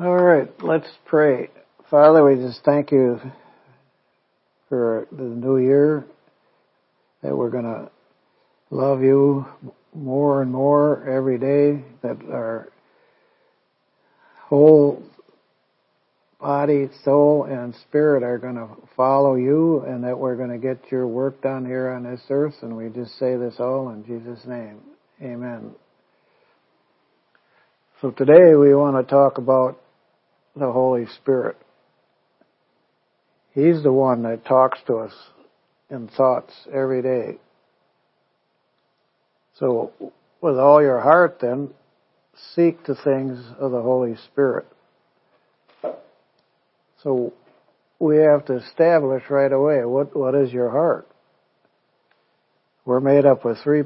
All right, let's pray. Father, we just thank you for the new year that we're going to love you more and more every day, that our whole body, soul, and spirit are going to follow you and that we're going to get your work done here on this earth. And we just say this all in Jesus' name. Amen. So today we want to talk about the Holy Spirit. He's the one that talks to us in thoughts every day. So with all your heart then, seek the things of the Holy Spirit. So we have to establish right away what, what is your heart? We're made up of three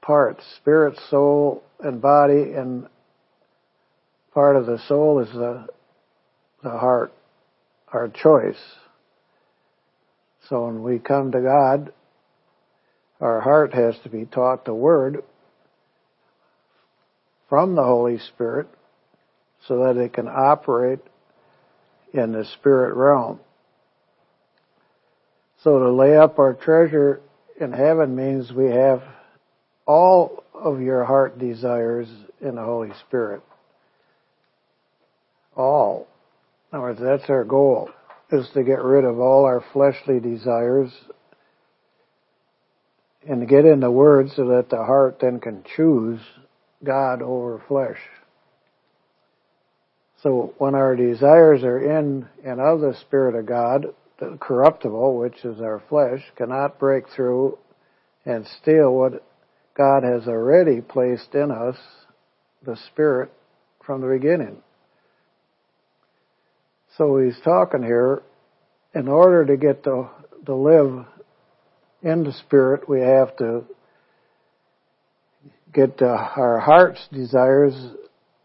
parts, spirit, soul, and body, and part of the soul is the, the heart, our choice. So when we come to God, our heart has to be taught the Word from the Holy Spirit so that it can operate in the spirit realm. So to lay up our treasure in heaven means we have all of your heart desires in the Holy Spirit. All. In other words, that's our goal, is to get rid of all our fleshly desires and to get in the Word so that the heart then can choose God over flesh. So when our desires are in and of the Spirit of God, the corruptible, which is our flesh, cannot break through and steal what God has already placed in us, the Spirit, from the beginning. So he's talking here, in order to get to, to live in the Spirit, we have to get uh, our heart's desires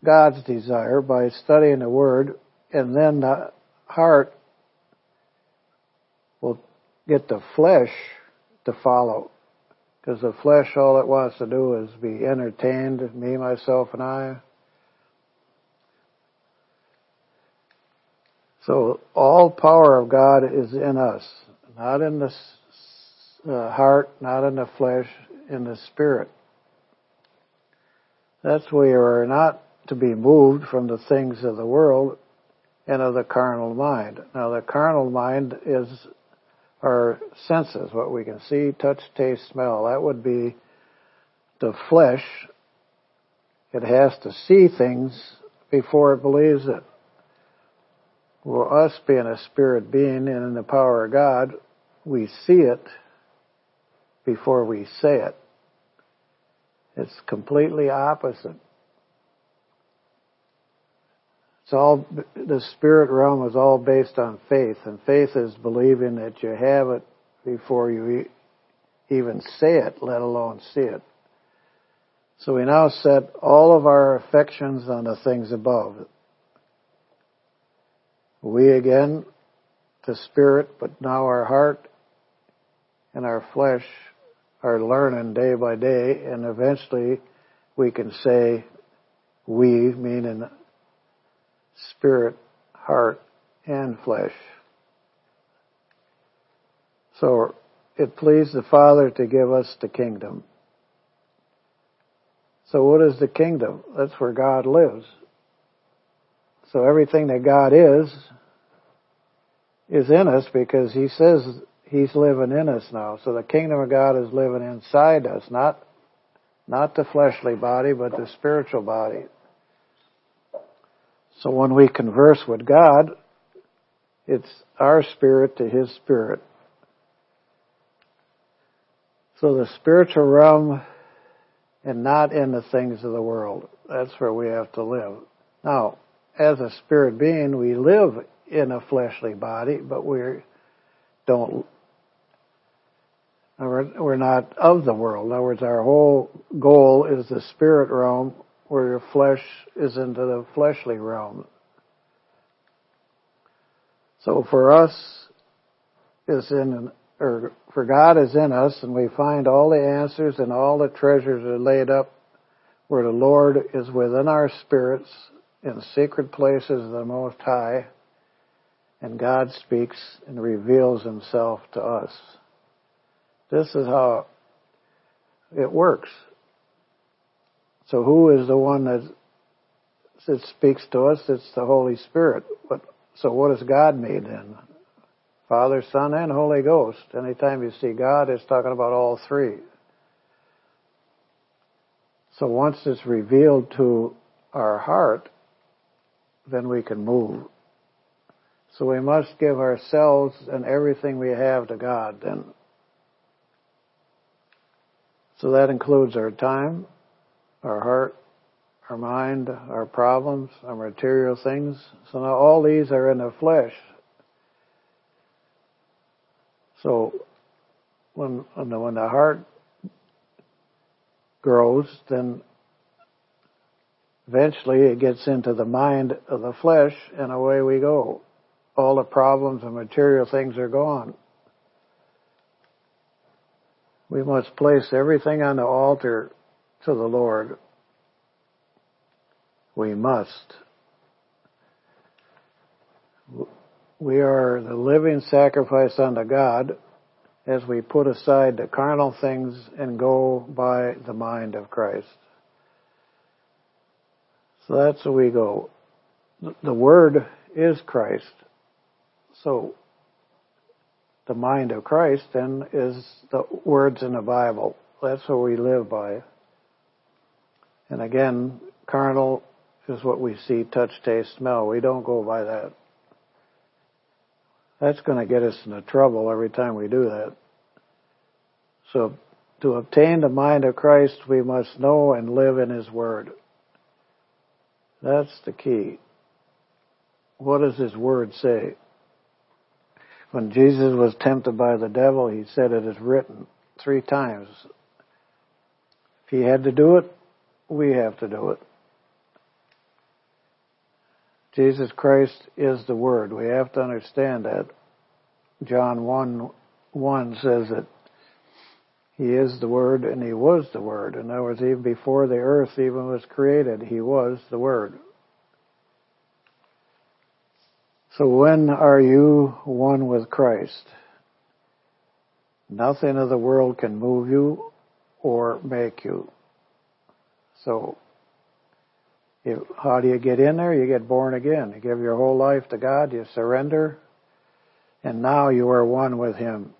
God's desire by studying the Word, and then the heart will get the flesh to follow. Because the flesh, all it wants to do is be entertained, me, myself, and I. So all power of God is in us, not in the uh, heart, not in the flesh, in the spirit. That's we are not to be moved from the things of the world and of the carnal mind. Now the carnal mind is our senses, what we can see, touch, taste, smell. That would be the flesh. It has to see things before it believes it. Well, us being a spirit being and in the power of God, we see it before we say it. It's completely opposite. It's all, the spirit realm is all based on faith, and faith is believing that you have it before you even say it, let alone see it. So we now set all of our affections on the things above. We again, the spirit, but now our heart and our flesh are learning day by day, and eventually we can say, we, meaning spirit, heart, and flesh. So it pleased the Father to give us the kingdom. So what is the kingdom? That's where God lives. So everything that God is, is in us because He says He's living in us now. So the kingdom of God is living inside us, not, not the fleshly body, but the spiritual body. So when we converse with God, it's our spirit to His spirit. So the spiritual realm and not in the things of the world. That's where we have to live. Now, as a spirit being, we live in a fleshly body, but we don't, we're not of the world. In other words, our whole goal is the spirit realm where your flesh is into the fleshly realm. So for us is in, or for God is in us and we find all the answers and all the treasures are laid up where the Lord is within our spirits in secret places of the Most High, and God speaks and reveals Himself to us. This is how it works. So who is the one that, that speaks to us? It's the Holy Spirit. But, so what does God mean then? Father, Son, and Holy Ghost. Anytime you see God, it's talking about all three. So once it's revealed to our heart, then we can move. So we must give ourselves and everything we have to God then. So that includes our time, our heart, our mind, our problems, our material things. So now all these are in the flesh. So when, when the, when the heart grows, then eventually it gets into the mind of the flesh and away we go. All the problems and material things are gone. We must place everything on the altar to the Lord. We must. We are the living sacrifice unto God as we put aside the carnal things and go by the mind of Christ. So that's where we go. The Word is Christ. So the mind of Christ then is the words in the Bible. That's what we live by. And again, carnal is what we see, touch, taste, smell. We don't go by that. That's going to get us into trouble every time we do that. So to obtain the mind of Christ, we must know and live in His Word. That's the key. What does His Word say? When Jesus was tempted by the devil, He said it is written three times. If He had to do it, we have to do it. Jesus Christ is the Word. We have to understand that. John 1 1 says that He is the Word and He was the Word. In other words, even before the earth even was created, He was the Word. So when are you one with Christ? Nothing of the world can move you or make you. So, how do you get in there? You get born again. You give your whole life to God, you surrender, and now you are one with Him.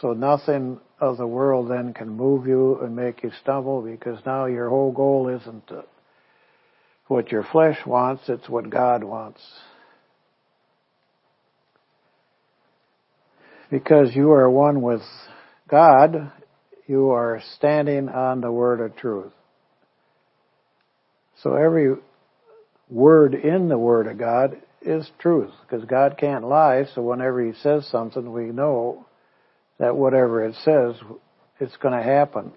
So nothing of the world then can move you and make you stumble because now your whole goal isn't uh, what your flesh wants, it's what God wants. Because you are one with God, you are standing on the word of truth. So every word in the Word of God is truth, because God can't lie, so whenever He says something, we know that whatever it says, it's going to happen.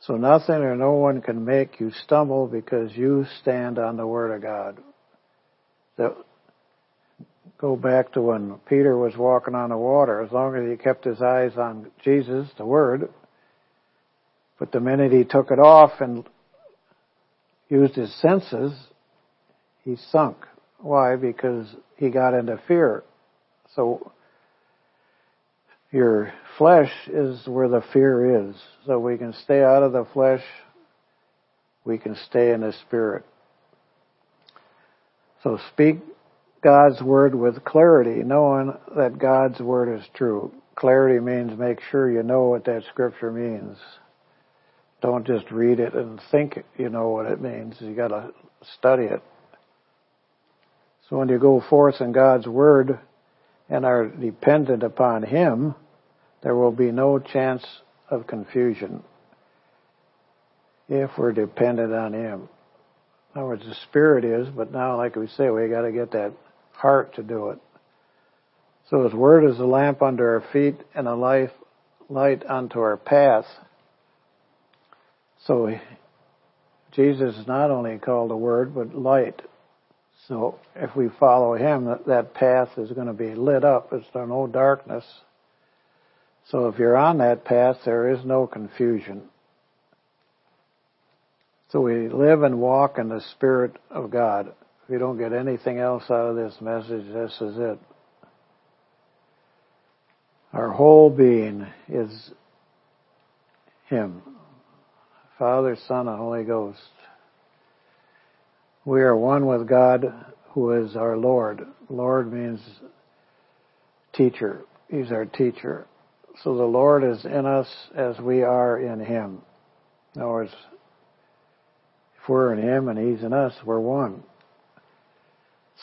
So nothing or no one can make you stumble because you stand on the Word of God. So go back to when Peter was walking on the water, as long as he kept his eyes on Jesus, the Word, but the minute he took it off and used his senses, he sunk. Why? Because he got into fear. So your flesh is where the fear is. So we can stay out of the flesh. We can stay in the spirit. So speak God's word with clarity, knowing that God's word is true. Clarity means make sure you know what that scripture means. Don't just read it and think you know what it means. You got to study it. So when you go forth in God's Word and are dependent upon Him, there will be no chance of confusion if we're dependent on Him. In other words, the Spirit is, but now, like we say, we got to get that heart to do it. So His Word is a lamp under our feet and a life, light unto our path. So Jesus is not only called a word, but light. So if we follow him, that, that path is going to be lit up. There's no darkness. So if you're on that path, there is no confusion. So we live and walk in the Spirit of God. If you don't get anything else out of this message, this is it. Our whole being is Him. Father, Son, and Holy Ghost. We are one with God who is our Lord. Lord means teacher. He's our teacher. So the Lord is in us as we are in Him. In other words, if we're in Him and He's in us, we're one.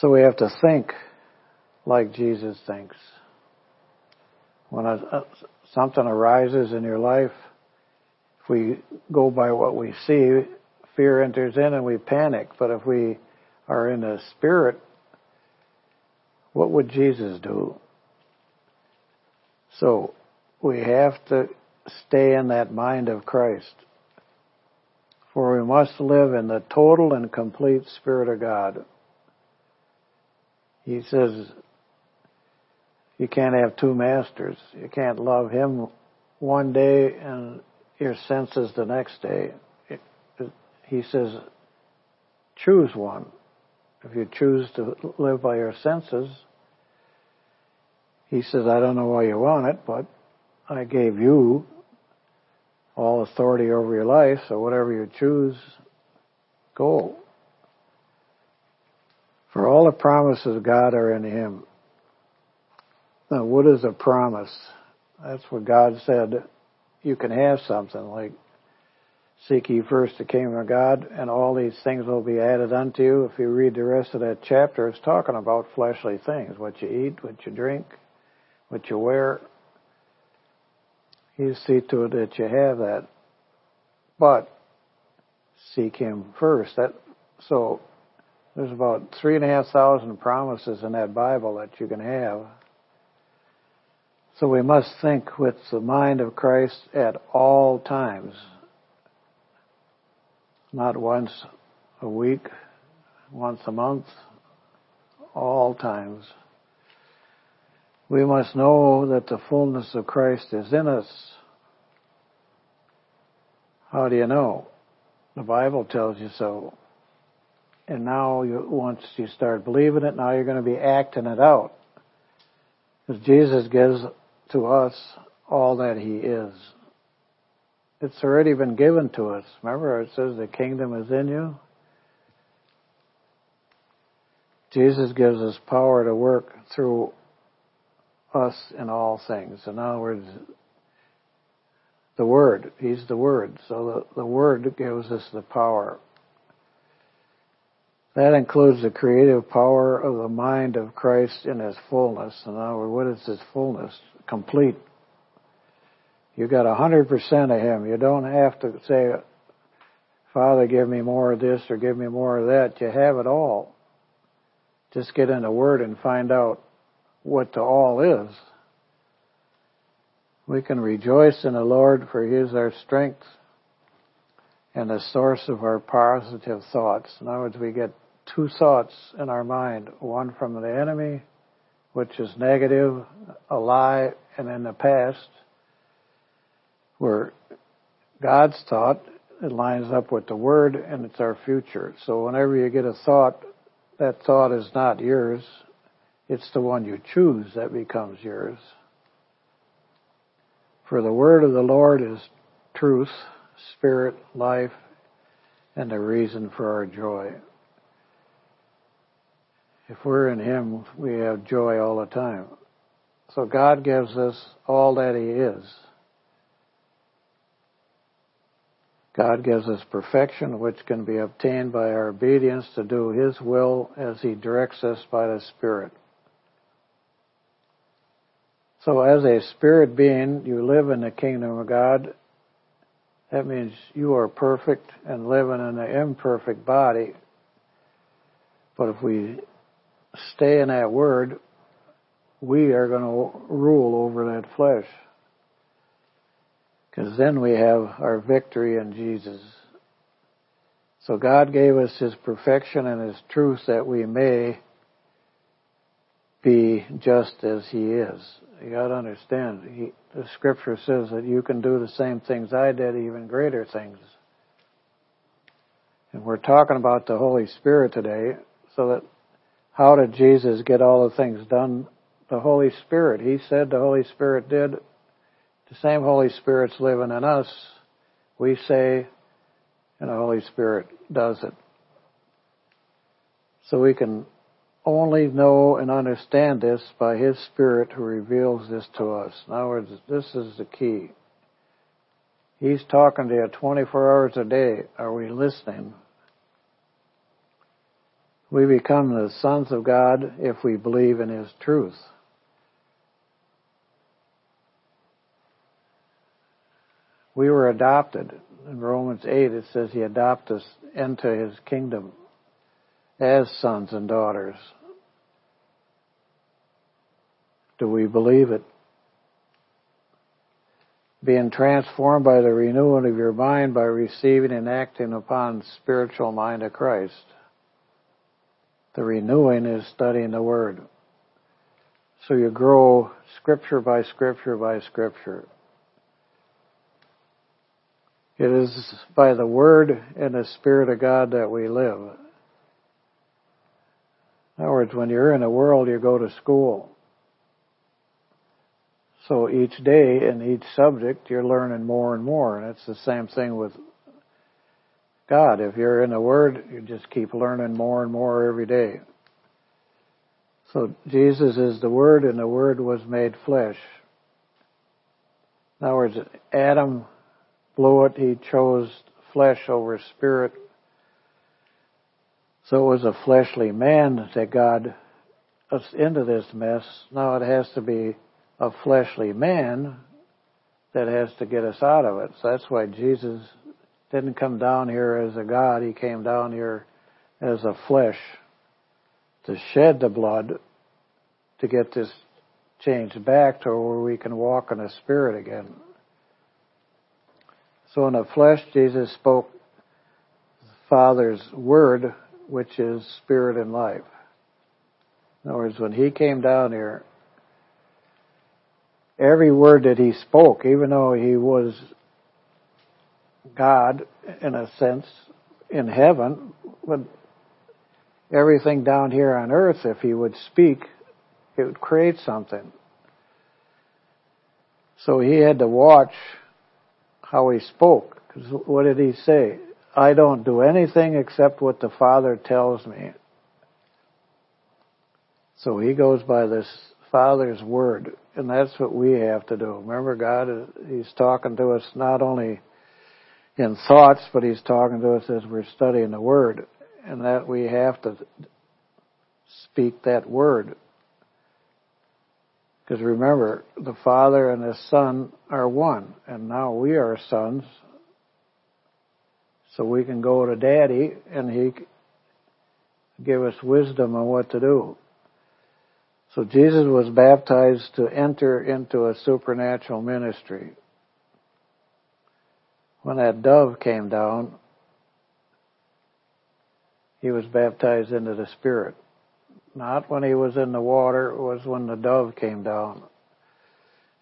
So we have to think like Jesus thinks. When a, something arises in your life, if we go by what we see, fear enters in and we panic. But if we are in the Spirit, what would Jesus do? So we have to stay in that mind of Christ. For we must live in the total and complete Spirit of God. He says, you can't have two masters. You can't love Him one day and your senses the next day. He says, choose one. If you choose to live by your senses, he says, I don't know why you want it, but I gave you all authority over your life, so whatever you choose, go. For all the promises of God are in Him. Now, what is a promise? That's what God said. You can have something like, seek ye first the kingdom of God, and all these things will be added unto you. If you read the rest of that chapter, it's talking about fleshly things, what you eat, what you drink, what you wear. You see to it that you have that. But seek Him first. That so there's about three and a half thousand promises in that Bible that you can have. So we must think with the mind of Christ at all times. Not once a week, once a month, all times. We must know that the fullness of Christ is in us. How do you know? The Bible tells you so. And now, you, once you start believing it, now you're going to be acting it out. Because Jesus gives to us all that He is. It's already been given to us. Remember, it says the kingdom is in you. Jesus gives us power to work through us in all things. In other words, the Word. He's the Word. So the, the Word gives us the power. That includes the creative power of the mind of Christ in His fullness. In other words, what is His fullness? Complete. You got a hundred percent of Him. You don't have to say, Father, give me more of this or give me more of that. You have it all. Just get in the Word and find out what the all is. We can rejoice in the Lord for He is our strength and the source of our positive thoughts. In other words, we get two thoughts in our mind, one from the enemy, which is negative, a lie, and in the past, where God's thought, it lines up with the Word and it's our future. So whenever you get a thought, that thought is not yours, it's the one you choose that becomes yours. For the word of the Lord is truth, spirit, life, and the reason for our joy. If we're in Him, we have joy all the time. So God gives us all that He is. God gives us perfection, which can be obtained by our obedience to do His will as He directs us by the Spirit. So as a spirit being, you live in the kingdom of God. That means you are perfect and living in an imperfect body. But if we stay in that word, we are going to rule over that flesh. Because then we have our victory in Jesus. So God gave us His perfection and His truth that we may be just as He is. You got to understand, he, the Scripture says that you can do the same things I did, even greater things. And we're talking about the Holy Spirit today, so that how did Jesus get all the things done? The Holy Spirit. He said the Holy Spirit did. The same Holy Spirit's living in us. We say, and the Holy Spirit does it. So we can only know and understand this by His Spirit who reveals this to us. In other words, this is the key. He's talking to you 24 hours a day. Are we listening? We become the sons of God if we believe in His truth. We were adopted. In Romans 8 it says He adopted us into His kingdom as sons and daughters. Do we believe it? Being transformed by the renewing of your mind by receiving and acting upon spiritual mind of Christ. The renewing is studying the Word. So you grow scripture by scripture by scripture. It is by the Word and the Spirit of God that we live. In other words, when you're in the world, you go to school. So each day in each subject, you're learning more and more. And it's the same thing with God. If you're in the Word, you just keep learning more and more every day. So Jesus is the Word, and the Word was made flesh. In other words, Adam blew it. He chose flesh over spirit. So it was a fleshly man that God us into this mess. Now it has to be a fleshly man that has to get us out of it. So that's why Jesus didn't come down here as a God. He came down here as a flesh to shed the blood to get this changed back to where we can walk in the Spirit again. So in the flesh, Jesus spoke the Father's word, which is spirit and life. In other words, when he came down here, every word that he spoke, even though he was God in a sense in heaven, but everything down here on earth, if he would speak, it would create something. So he had to watch how he spoke. What did he say? I don't do anything except what the Father tells me. So he goes by this Father's word, and that's what we have to do. Remember, God, is, He's talking to us not only in thoughts, but He's talking to us as we're studying the Word, and that we have to speak that Word. Because remember, the Father and the Son are one, and now we are sons. So we can go to Daddy, and He give us wisdom on what to do. So Jesus was baptized to enter into a supernatural ministry. When that dove came down, he was baptized into the Spirit. Not when he was in the water, it was when the dove came down.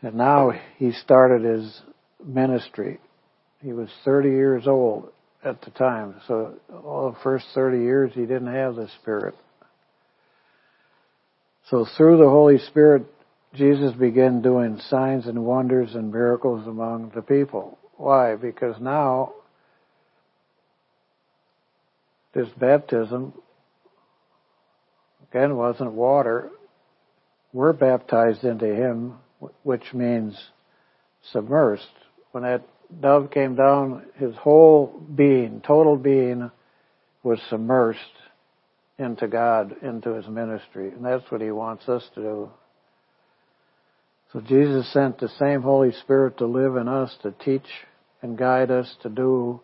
And now he started his ministry. He was 30 years old at the time, so all the first 30 years he didn't have the Spirit. So through the Holy Spirit, Jesus began doing signs and wonders and miracles among the people. Why? Because now this baptism again wasn't water. We're baptized into Him, which means submersed. When that dove came down, his whole being, total being, was submersed into God, into His ministry. And that's what He wants us to do. So Jesus sent the same Holy Spirit to live in us, to teach and guide us to do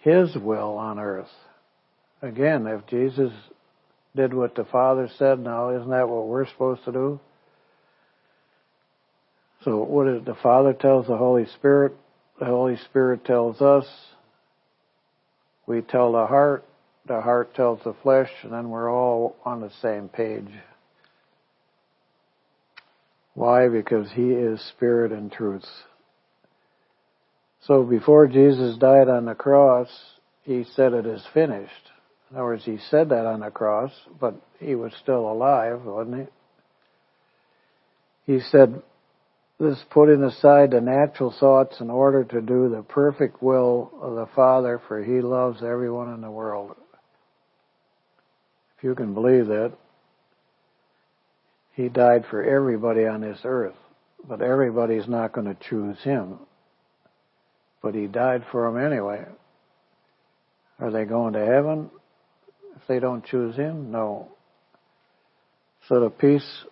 His will on earth. Again, if Jesus did what the Father said now, isn't that what we're supposed to do? So what is the Father tells the Holy Spirit, the Holy Spirit tells us, we tell the heart, the heart tells the flesh, and then we're all on the same page. Why? Because He is Spirit and truth. So before Jesus died on the cross, he said it is finished. In other words, he said that on the cross, but he was still alive, wasn't he? He said, this putting aside the natural thoughts in order to do the perfect will of the Father, for he loves everyone in the world. If you can believe that, he died for everybody on this earth, but everybody's not going to choose him. But he died for them anyway. Are they going to heaven if they don't choose him? No. So the peace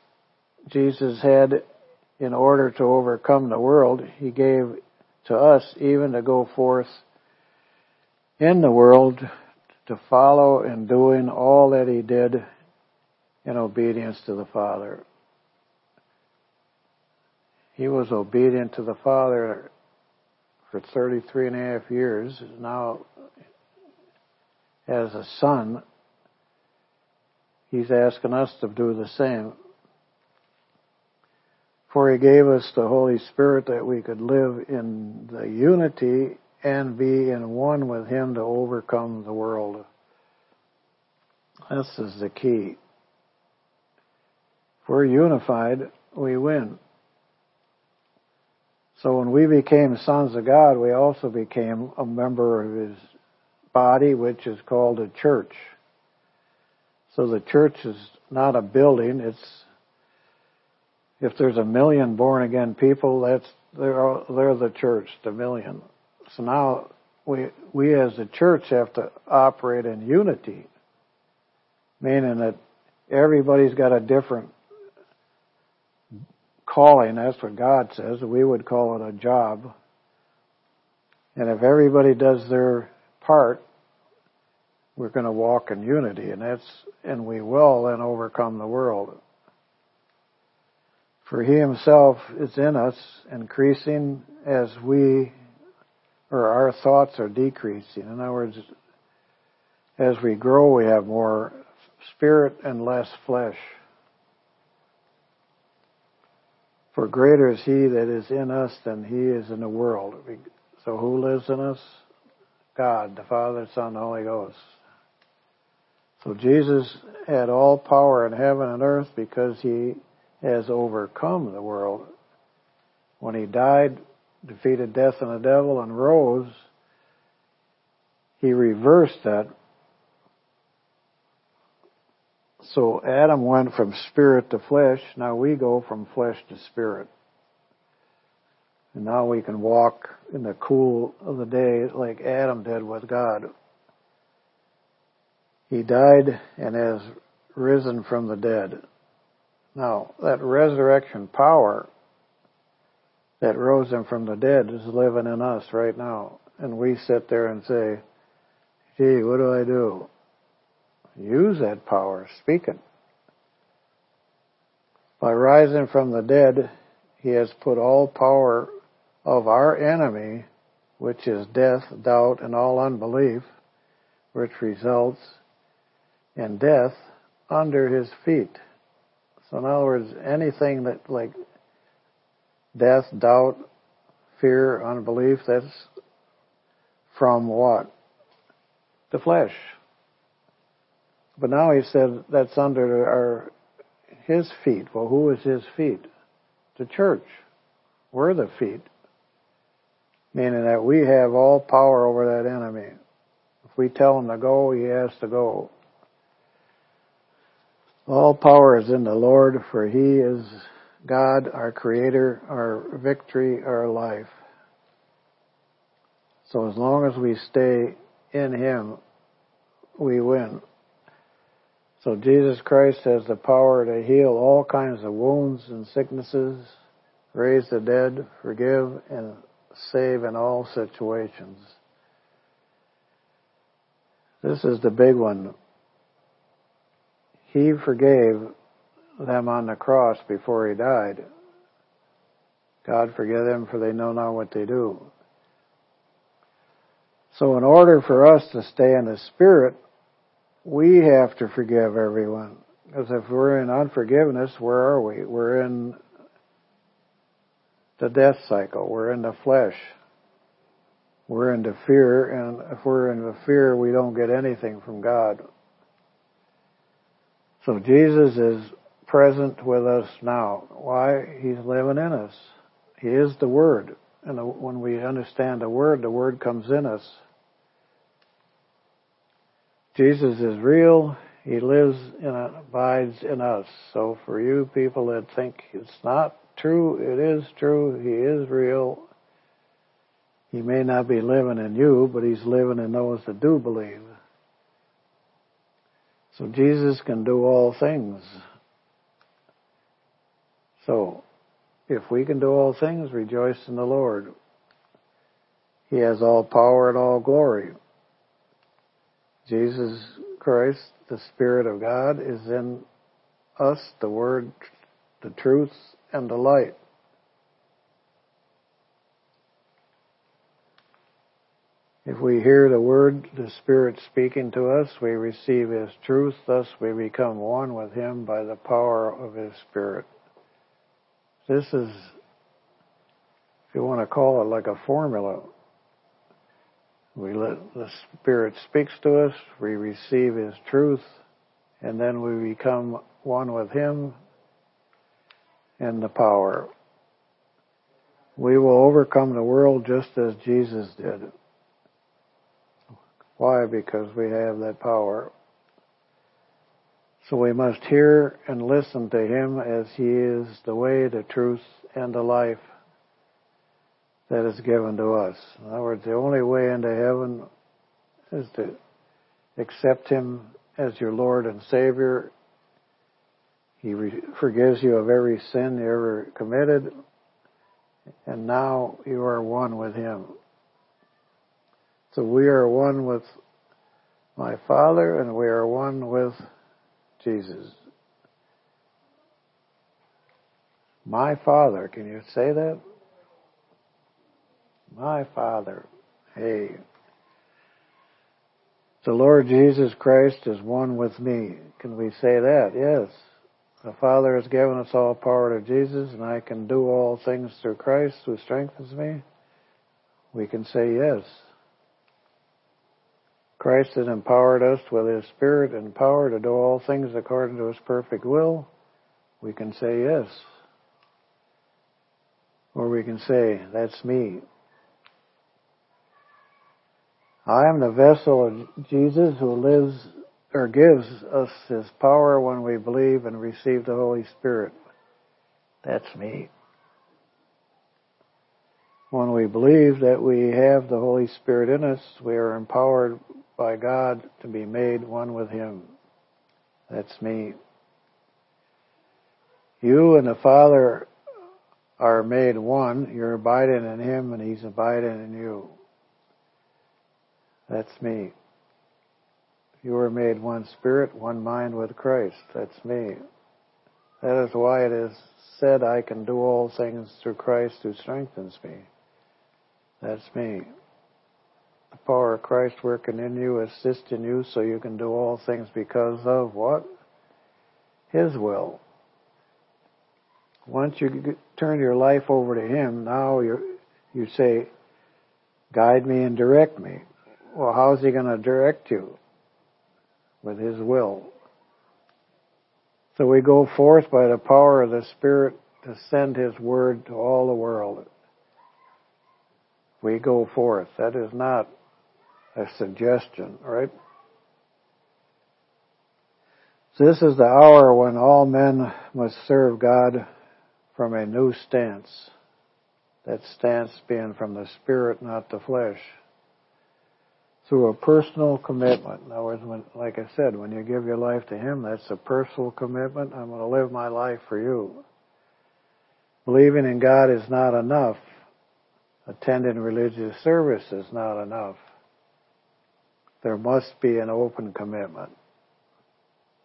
Jesus had in order to overcome the world, he gave to us even to go forth in the world to follow in doing all that he did in obedience to the Father. He was obedient to the Father for 33 and a half years. Now, as a son, he's asking us to do the same. For he gave us the Holy Spirit that we could live in the unity and be in one with him to overcome the world. This is the key. If we're unified, we win. So when we became sons of God, we also became a member of his body, which is called a church. So the church is not a building, it's if there's a million born again people, that's they're they're the church, the million. So now we we as a church have to operate in unity, meaning that everybody's got a different calling. That's what God says. We would call it a job. And if everybody does their part, we're going to walk in unity, and that's and we will then overcome the world. For he himself is in us, increasing as we, or our thoughts are decreasing. In other words, as we grow, we have more spirit and less flesh. For greater is he that is in us than he is in the world. So who lives in us? God, the Father, Son, the Holy Ghost. So Jesus had all power in heaven and earth because he has overcome the world. When he died, defeated death and the devil, and rose, he reversed that. So Adam went from spirit to flesh. Now we go from flesh to spirit. And now we can walk in the cool of the day like Adam did with God. He died and has risen from the dead. Now, that resurrection power that rose him from the dead is living in us right now. And we sit there and say, gee, what do I do? Use that power, speak it. By rising from the dead, he has put all power of our enemy, which is death, doubt, and all unbelief, which results in death, under his feet. So in other words, anything that like death, doubt, fear, unbelief, that's from what? The flesh. But now he said that's under our his feet. Well, who is his feet? The church. We're the feet. Meaning that we have all power over that enemy. If we tell him to go, he has to go. All power is in the Lord, for He is God, our Creator, our victory, our life. So as long as we stay in Him, we win. So Jesus Christ has the power to heal all kinds of wounds and sicknesses, raise the dead, forgive, and save in all situations. This is the big one. He forgave them on the cross before he died. God forgive them for they know not what they do. So in order for us to stay in the Spirit, we have to forgive everyone. Because if we're in unforgiveness, where are we? We're in the death cycle. We're in the flesh. we're into fear, and if we're into fear, we don't get anything from God. So Jesus is present with us now. Why? He's living in us. He is the Word. And when we understand the Word, the Word comes in us. Jesus is real. He lives and abides in us. So for you people that think it's not true, it is true. He is real. He may not be living in you, but he's living in those that do believe. So Jesus can do all things. So, if we can do all things, rejoice in the Lord. He has all power and all glory. Jesus Christ, the Spirit of God, is in us, the Word, the truth, and the light. If we hear the word, the Spirit speaking to us, we receive His truth, thus we become one with Him by the power of His Spirit. This is, if you want to call it like a formula, we let the Spirit speaks to us, we receive His truth, and then we become one with Him and the power. We will overcome the world just as Jesus did. Why? Because we have that power. So we must hear and listen to Him as He is the way, the truth, and the life that is given to us. In other words, the only way into heaven is to accept Him as your Lord and Savior. He re- forgives you of every sin you ever committed, and now you are one with Him. So we are one with my Father and we are one with Jesus. My Father, can you say that? My Father. Hey. The Lord Jesus Christ is one with me. Can we say that? Yes. The Father has given us all power to Jesus and I can do all things through Christ who strengthens me. We can say yes. Christ has empowered us with His Spirit and power to do all things according to His perfect will. We can say yes. Or we can say, that's me. I am the vessel of Jesus who lives or gives us His power when we believe and receive the Holy Spirit. That's me. When we believe that we have the Holy Spirit in us, we are empowered by God to be made one with Him. That's me. You and the Father are made one. You're abiding in Him and He's abiding in you. That's me. You are made one spirit, one mind with Christ. That's me. That is why it is said, I can do all things through Christ who strengthens me. That's me the power of Christ working in you, assisting you so you can do all things because of what? His will. Once you turn your life over to Him, now you you say, guide me and direct me. Well, how's He going to direct you? With His will. So we go forth by the power of the Spirit to send His word to all the world. We go forth. That is not a suggestion, right? So This is the hour when all men must serve God from a new stance. That stance being from the Spirit, not the flesh. Through a personal commitment. In other words, when, like I said, when you give your life to Him, that's a personal commitment. I'm going to live my life for you. Believing in God is not enough. Attending religious service is not enough there must be an open commitment.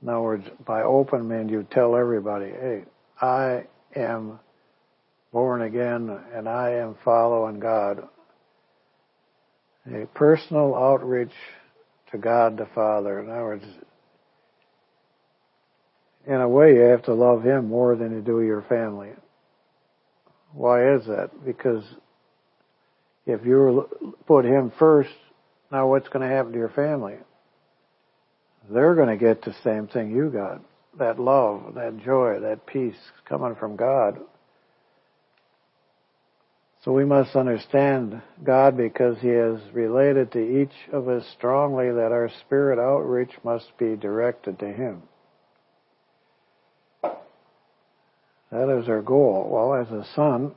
In other words, by open mean you tell everybody, hey, I am born again and I am following God. A personal outreach to God the Father. In other words, in a way you have to love Him more than you do your family. Why is that? Because If you put Him first, now what's going to happen to your family? They're going to get the same thing you got. That love, that joy, that peace coming from God. So we must understand God because He has related to each of us strongly that our spirit outreach must be directed to Him. That is our goal. Well, as a son,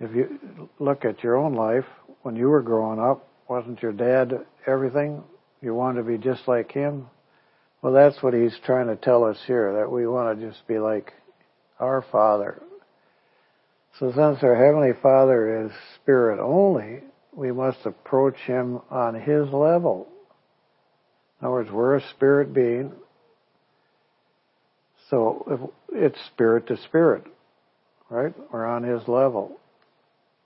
if you look at your own life, when you were growing up, wasn't your dad everything? You wanted to be just like him? Well, that's what he's trying to tell us here, that we want to just be like our Father. So since our Heavenly Father is Spirit only, we must approach Him on His level. In other words, we're a Spirit being, so it's Spirit to Spirit, right? We're on His level.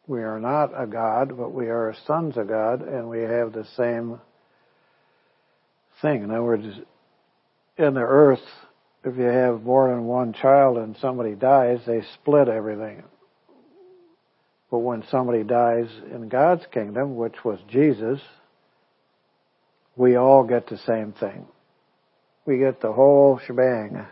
We are not a God, but we are sons of God, and we have the same thing. In other words, in the earth, if you have more than one child and somebody dies, they split everything. But when somebody dies in God's kingdom, which was Jesus, we all get the same thing. We get the whole shebang.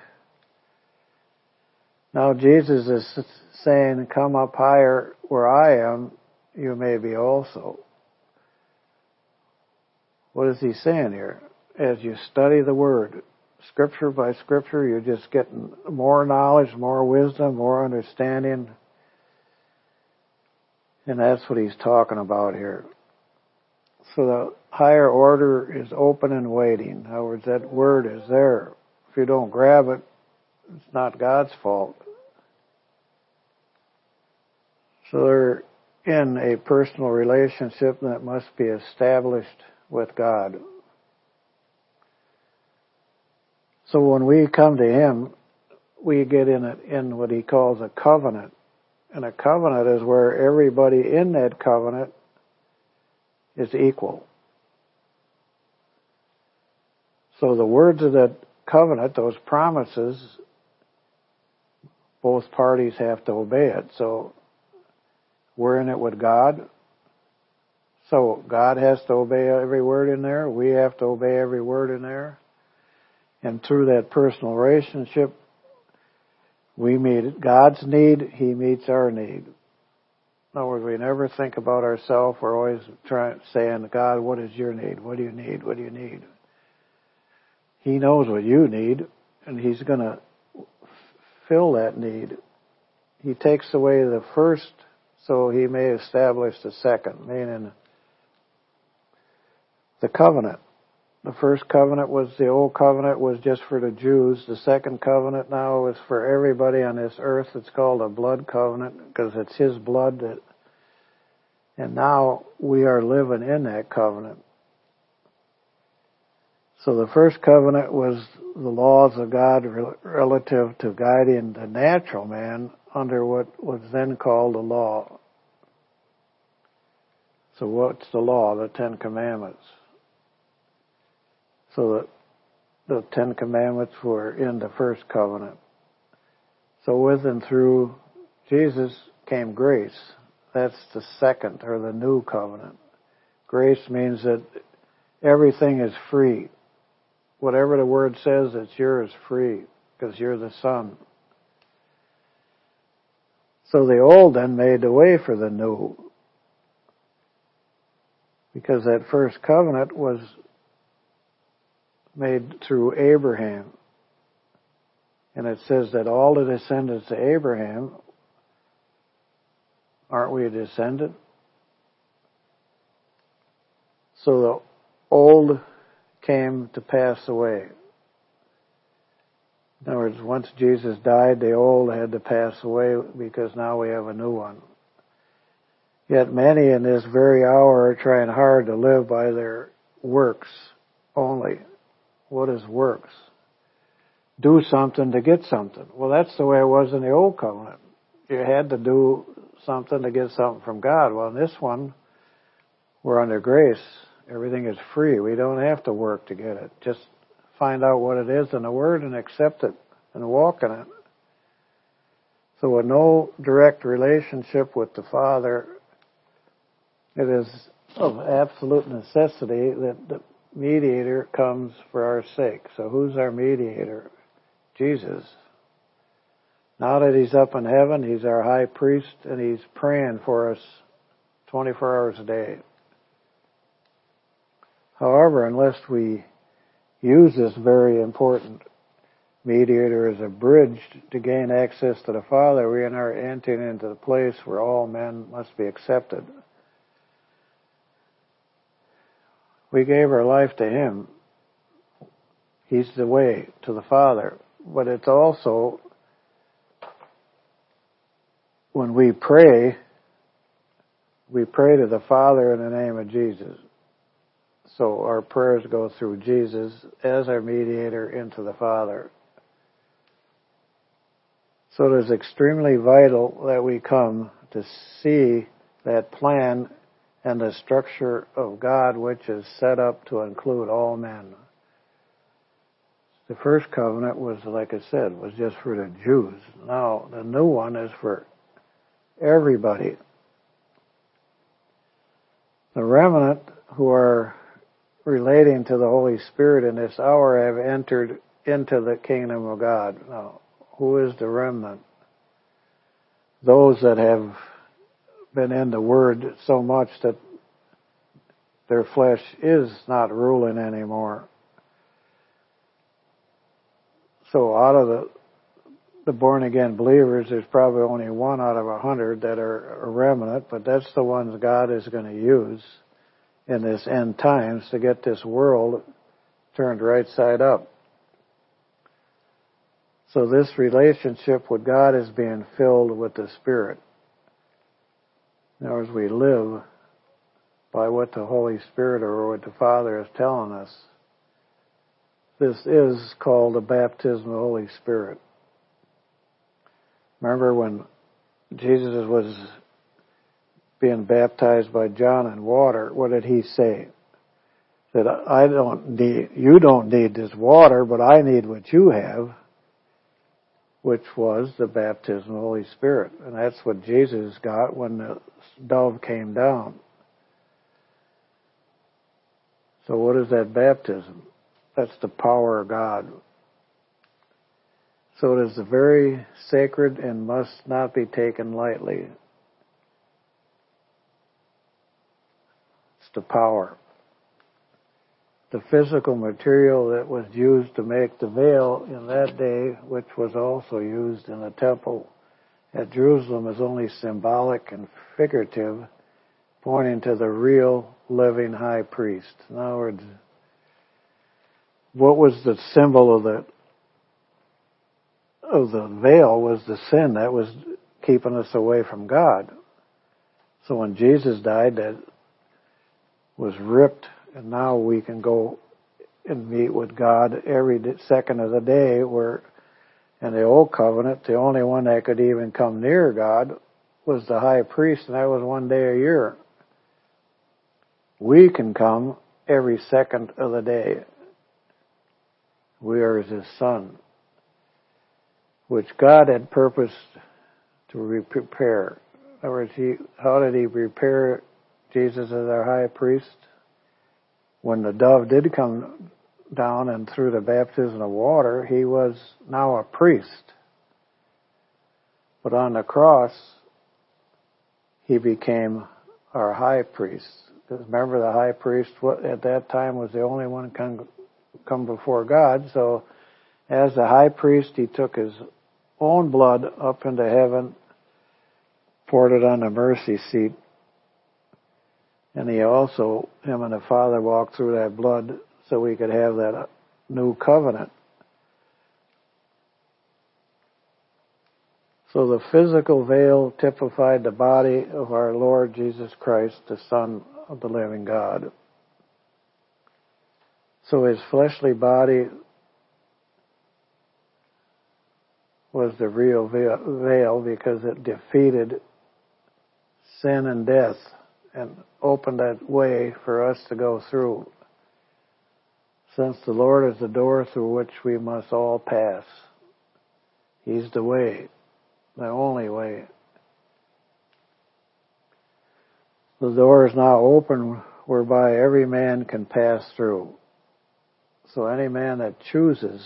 Now Jesus is saying, come up higher where I am, you may be also. What is he saying here? As you study the Word, scripture by scripture, you're just getting more knowledge, more wisdom, more understanding, and that's what he's talking about here. So the higher order is open and waiting. In other words, that word is there. If you don't grab it, it's not God's fault. So they're in a personal relationship that must be established with God. So when we come to Him, we get in it in what He calls a covenant. And a covenant is where everybody in that covenant is equal. So the words of that covenant, those promises, both parties have to obey it. So we're in it with God. So God has to obey every word in there. We have to obey every word in there. And through that personal relationship, we meet God's need, He meets our need. In other words, we never think about ourselves. We're always trying, saying, God, what is your need? What do you need? What do you need? He knows what you need, and He's going to fill that need. He takes away the first so He may establish the second, meaning the covenant. The first covenant was the old covenant was just for the Jews. The second covenant now is for everybody on this earth. It's called a blood covenant because it's His blood that, and now we are living in that covenant. So the first covenant was the laws of God relative to guiding the natural man under what was then called the law. So what's the law? The Ten Commandments. So that the Ten Commandments were in the first covenant. So with and through Jesus came grace. That's the second or the new covenant. Grace means that everything is free. Whatever the word says, it's yours free because you're the son. So the old then made the way for the new. Because that first covenant was made through Abraham. And it says that all the descendants of Abraham, aren't we a descendant? So the old came to pass away. In other words, once Jesus died, the old had to pass away because now we have a new one. Yet many in this very hour are trying hard to live by their works only. What is works? Do something to get something. Well, that's the way it was in the old covenant. You had to do something to get something from God. Well, in this one, we're under grace. Everything is free. We don't have to work to get it. Just find out what it is in the Word and accept it and walk in it. So with no direct relationship with the Father, it is of absolute necessity that the mediator comes for our sake. So who's our mediator? Jesus. Now that he's up in heaven, he's our high priest and he's praying for us 24 hours a day. However, unless we use this very important mediator as a bridge to gain access to the Father, we are entering into the place where all men must be accepted. We gave our life to Him. He's the way to the Father. But it's also, when we pray, we pray to the Father in the name of Jesus. So our prayers go through Jesus as our mediator into the Father. So it is extremely vital that we come to see that plan and the structure of God which is set up to include all men. The first covenant was, like I said, was just for the Jews. Now, the new one is for everybody. The remnant who are relating to the Holy Spirit in this hour have entered into the kingdom of God. Now, who is the remnant? Those that have been in the Word so much that their flesh is not ruling anymore. So out of the the born again believers, there's probably only one out of a hundred that are a remnant, but that's the ones God is going to use in this end times to get this world turned right side up. So this relationship with God is being filled with the Spirit. In other words, we live by what the Holy Spirit or what the Father is telling us. This is called the baptism of the Holy Spirit. Remember when Jesus was being baptized by John in water, what did he say? That I don't need, you don't need this water, but I need what you have, which was the baptism of the Holy Spirit. And that's what Jesus got when the dove came down. So what is that baptism? That's the power of God. So it is very sacred and must not be taken lightly. The power. The physical material that was used to make the veil in that day, which was also used in the temple at Jerusalem, is only symbolic and figurative, pointing to the real living high priest. In other words, what was the symbol of the of the veil was the sin that was keeping us away from God. So when Jesus died, that was ripped, and now we can go and meet with God every second of the day. Where in the old covenant, the only one that could even come near God was the high priest, and that was one day a year. We can come every second of the day. We are his son, which God had purposed to prepare. In other words, he, how did he prepare Jesus as our high priest. When the dove did come down and through the baptism of water, he was now a priest. But on the cross, he became our high priest. Remember, the high priest at that time was the only one can come before God. So, as the high priest, he took his own blood up into heaven, poured it on the mercy seat, and he also, him and the Father walked through that blood so we could have that uh, new covenant. So the physical veil typified the body of our Lord Jesus Christ, the Son of the living God. So his fleshly body was the real veil because it defeated sin and death and opened that way for us to go through. Since the Lord is the door through which we must all pass. He's the way, the only way. The door is now open whereby every man can pass through. So any man that chooses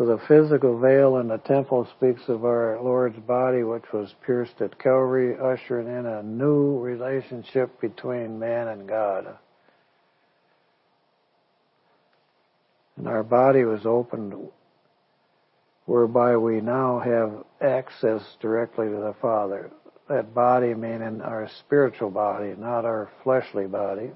so the physical veil in the temple speaks of our Lord's body, which was pierced at Calvary, ushering in a new relationship between man and God. And our body was opened whereby we now have access directly to the Father. That body meaning our spiritual body, not our fleshly body.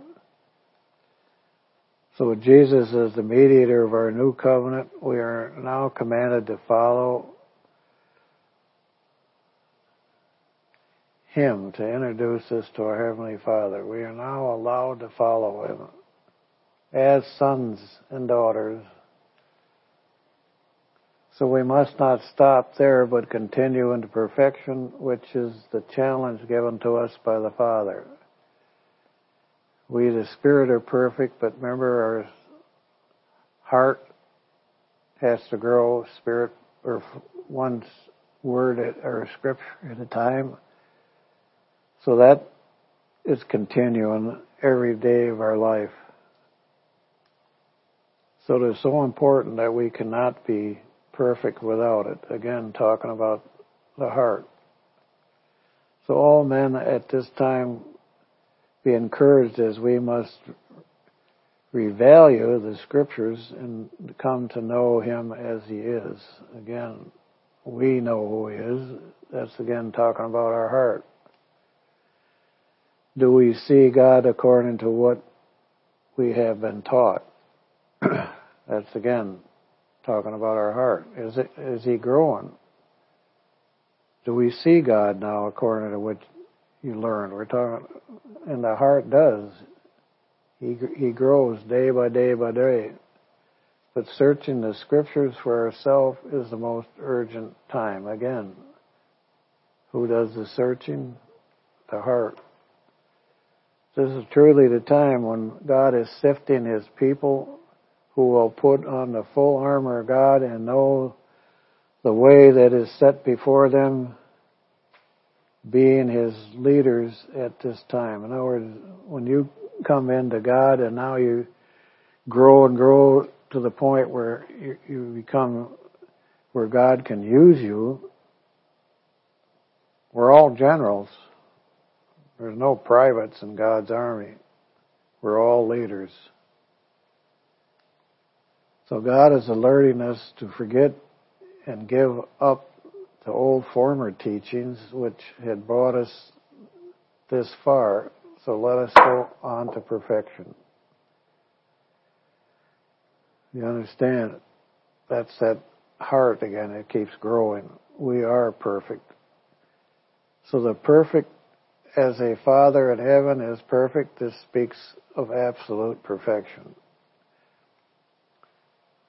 So with Jesus is the mediator of our new covenant. We are now commanded to follow Him to introduce us to our Heavenly Father. We are now allowed to follow Him as sons and daughters. So we must not stop there but continue into perfection, which is the challenge given to us by the Father. We, the spirit, are perfect, but remember our heart has to grow, spirit, or one word at, or scripture at a time. So that is continuing every day of our life. So it is so important that we cannot be perfect without it. Again, talking about the heart. So all men at this time be encouraged as we must revalue the scriptures and come to know him as he is. Again, we know who he is. That's again talking about our heart. Do we see God according to what we have been taught? That's again talking about our heart. Is it is he growing? Do we see God now according to what you learn. We're talking, and the heart does. He he grows day by day by day. But searching the scriptures for ourselves is the most urgent time. Again, who does the searching? The heart. This is truly the time when God is sifting His people who will put on the full armor of God and know the way that is set before them being his leaders at this time. In other words, when you come into God and now you grow and grow to the point where you, you become where God can use you, we're all generals. There's no privates in God's army. We're all leaders. So God is alerting us to forget and give up the old former teachings which had brought us this far. So let us go on to perfection. You understand? That's that heart again. It keeps growing. We are perfect. So the perfect as a father in heaven is perfect. This speaks of absolute perfection.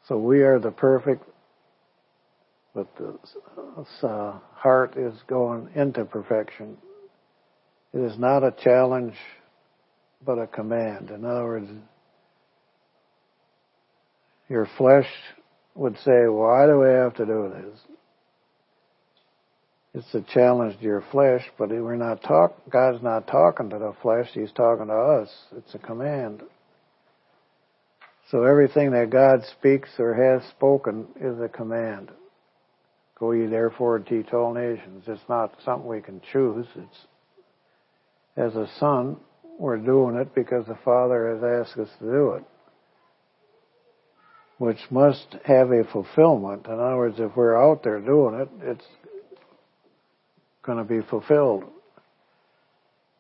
So we are the perfect but the uh, heart is going into perfection. It is not a challenge, but a command. In other words, your flesh would say, why do we have to do this? It's a challenge to your flesh, but we're not talk, God's not talking to the flesh, He's talking to us. It's a command. So everything that God speaks or has spoken is a command. Go ye therefore and teach all nations. It's not something we can choose. It's, as a son, we're doing it because the Father has asked us to do it. Which must have a fulfillment. In other words, if we're out there doing it, it's going to be fulfilled.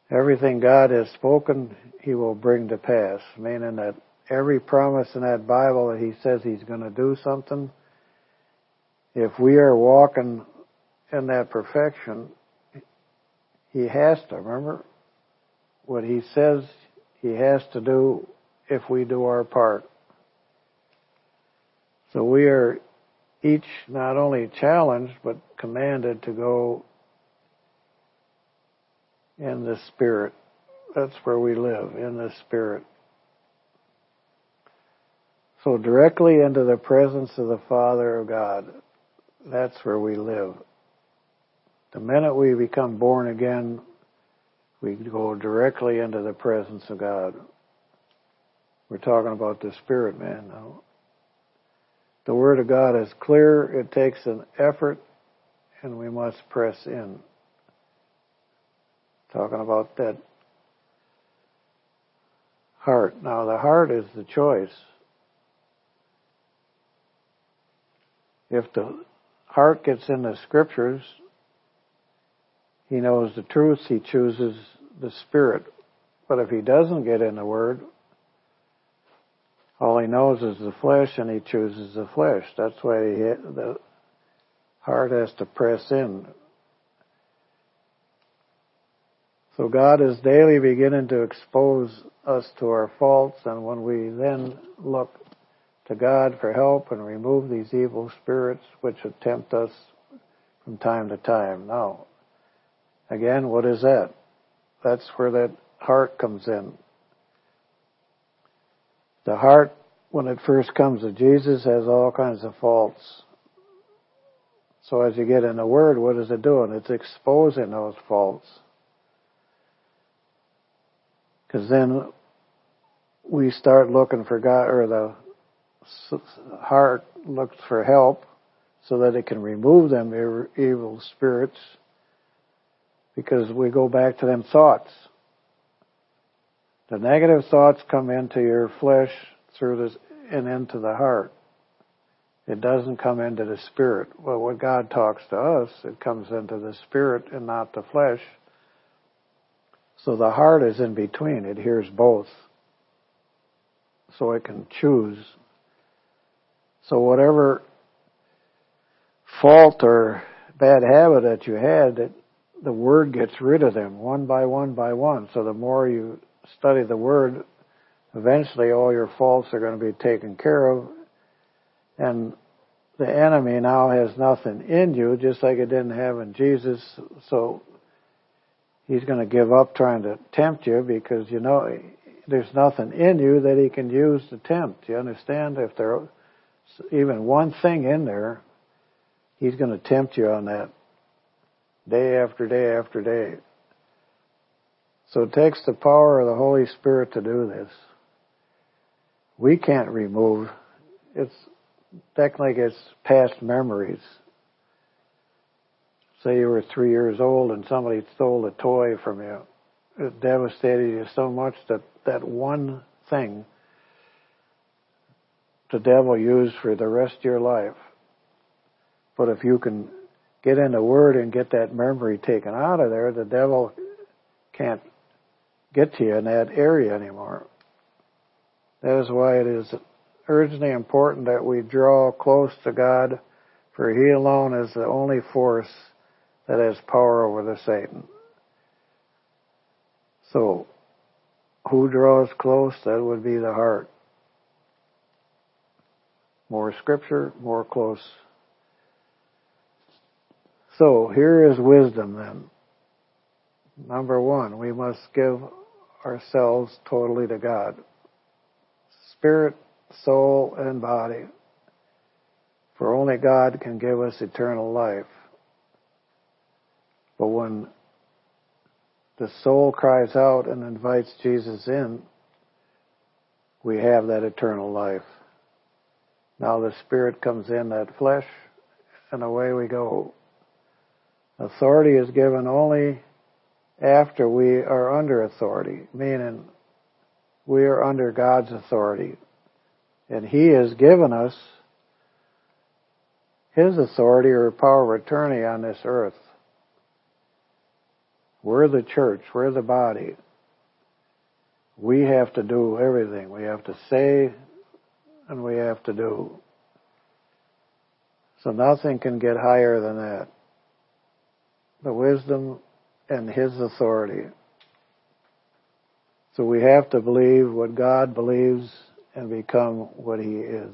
Everything God has spoken, He will bring to pass. Meaning that every promise in that Bible that He says He's going to do something, if we are walking in that perfection, he has to, remember? What he says he has to do if we do our part. So we are each not only challenged, but commanded to go in the Spirit. That's where we live, in the Spirit. So directly into the presence of the Father of God. That's where we live. The minute we become born again, we go directly into the presence of God. We're talking about the spirit man now. The Word of God is clear, it takes an effort, and we must press in. Talking about that heart. Now, the heart is the choice. If the heart gets in the scriptures, he knows the truth, he chooses the spirit. But if he doesn't get in the word, all he knows is the flesh and he chooses the flesh. That's why he, the heart has to press in. So God is daily beginning to expose us to our faults and when we then look to God for help and remove these evil spirits which tempt us from time to time. Now, again, what is that? That's where that heart comes in. The heart, when it first comes to Jesus, has all kinds of faults. So as you get in the Word, what is it doing? It's exposing those faults. Because then we start looking for God, or the heart looks for help so that it can remove them evil spirits because we go back to them thoughts. The negative thoughts come into your flesh through this and into the heart. It doesn't come into the spirit. Well, when God talks to us, it comes into the spirit and not the flesh. So the heart is in between. It hears both. So it can choose so whatever fault or bad habit that you had, that the Word gets rid of them one by one by one. So the more you study the Word, eventually all your faults are going to be taken care of. And the enemy now has nothing in you, just like it didn't have in Jesus. So he's going to give up trying to tempt you because you know there's nothing in you that he can use to tempt. You understand? If there even one thing in there, he's going to tempt you on that day after day after day. So it takes the power of the Holy Spirit to do this. We can't remove. It's technically it's past memories. Say you were three years old and somebody stole a toy from you. It devastated you so much that that one thing the devil use for the rest of your life. But if you can get in the Word and get that memory taken out of there, the devil can't get to you in that area anymore. That is why it is urgently important that we draw close to God, for He alone is the only force that has power over the Satan. So, who draws close? That would be the heart. More scripture, more close. So here is wisdom then. Number one, we must give ourselves totally to God. Spirit, soul, and body. For only God can give us eternal life. But when the soul cries out and invites Jesus in, we have that eternal life. Now the Spirit comes in that flesh, and away we go. Authority is given only after we are under authority, meaning we are under God's authority. And He has given us His authority or power of attorney on this earth. We're the church, we're the body. We have to do everything. We have to say, and we have to do. So nothing can get higher than that. The wisdom and His authority. So we have to believe what God believes and become what He is.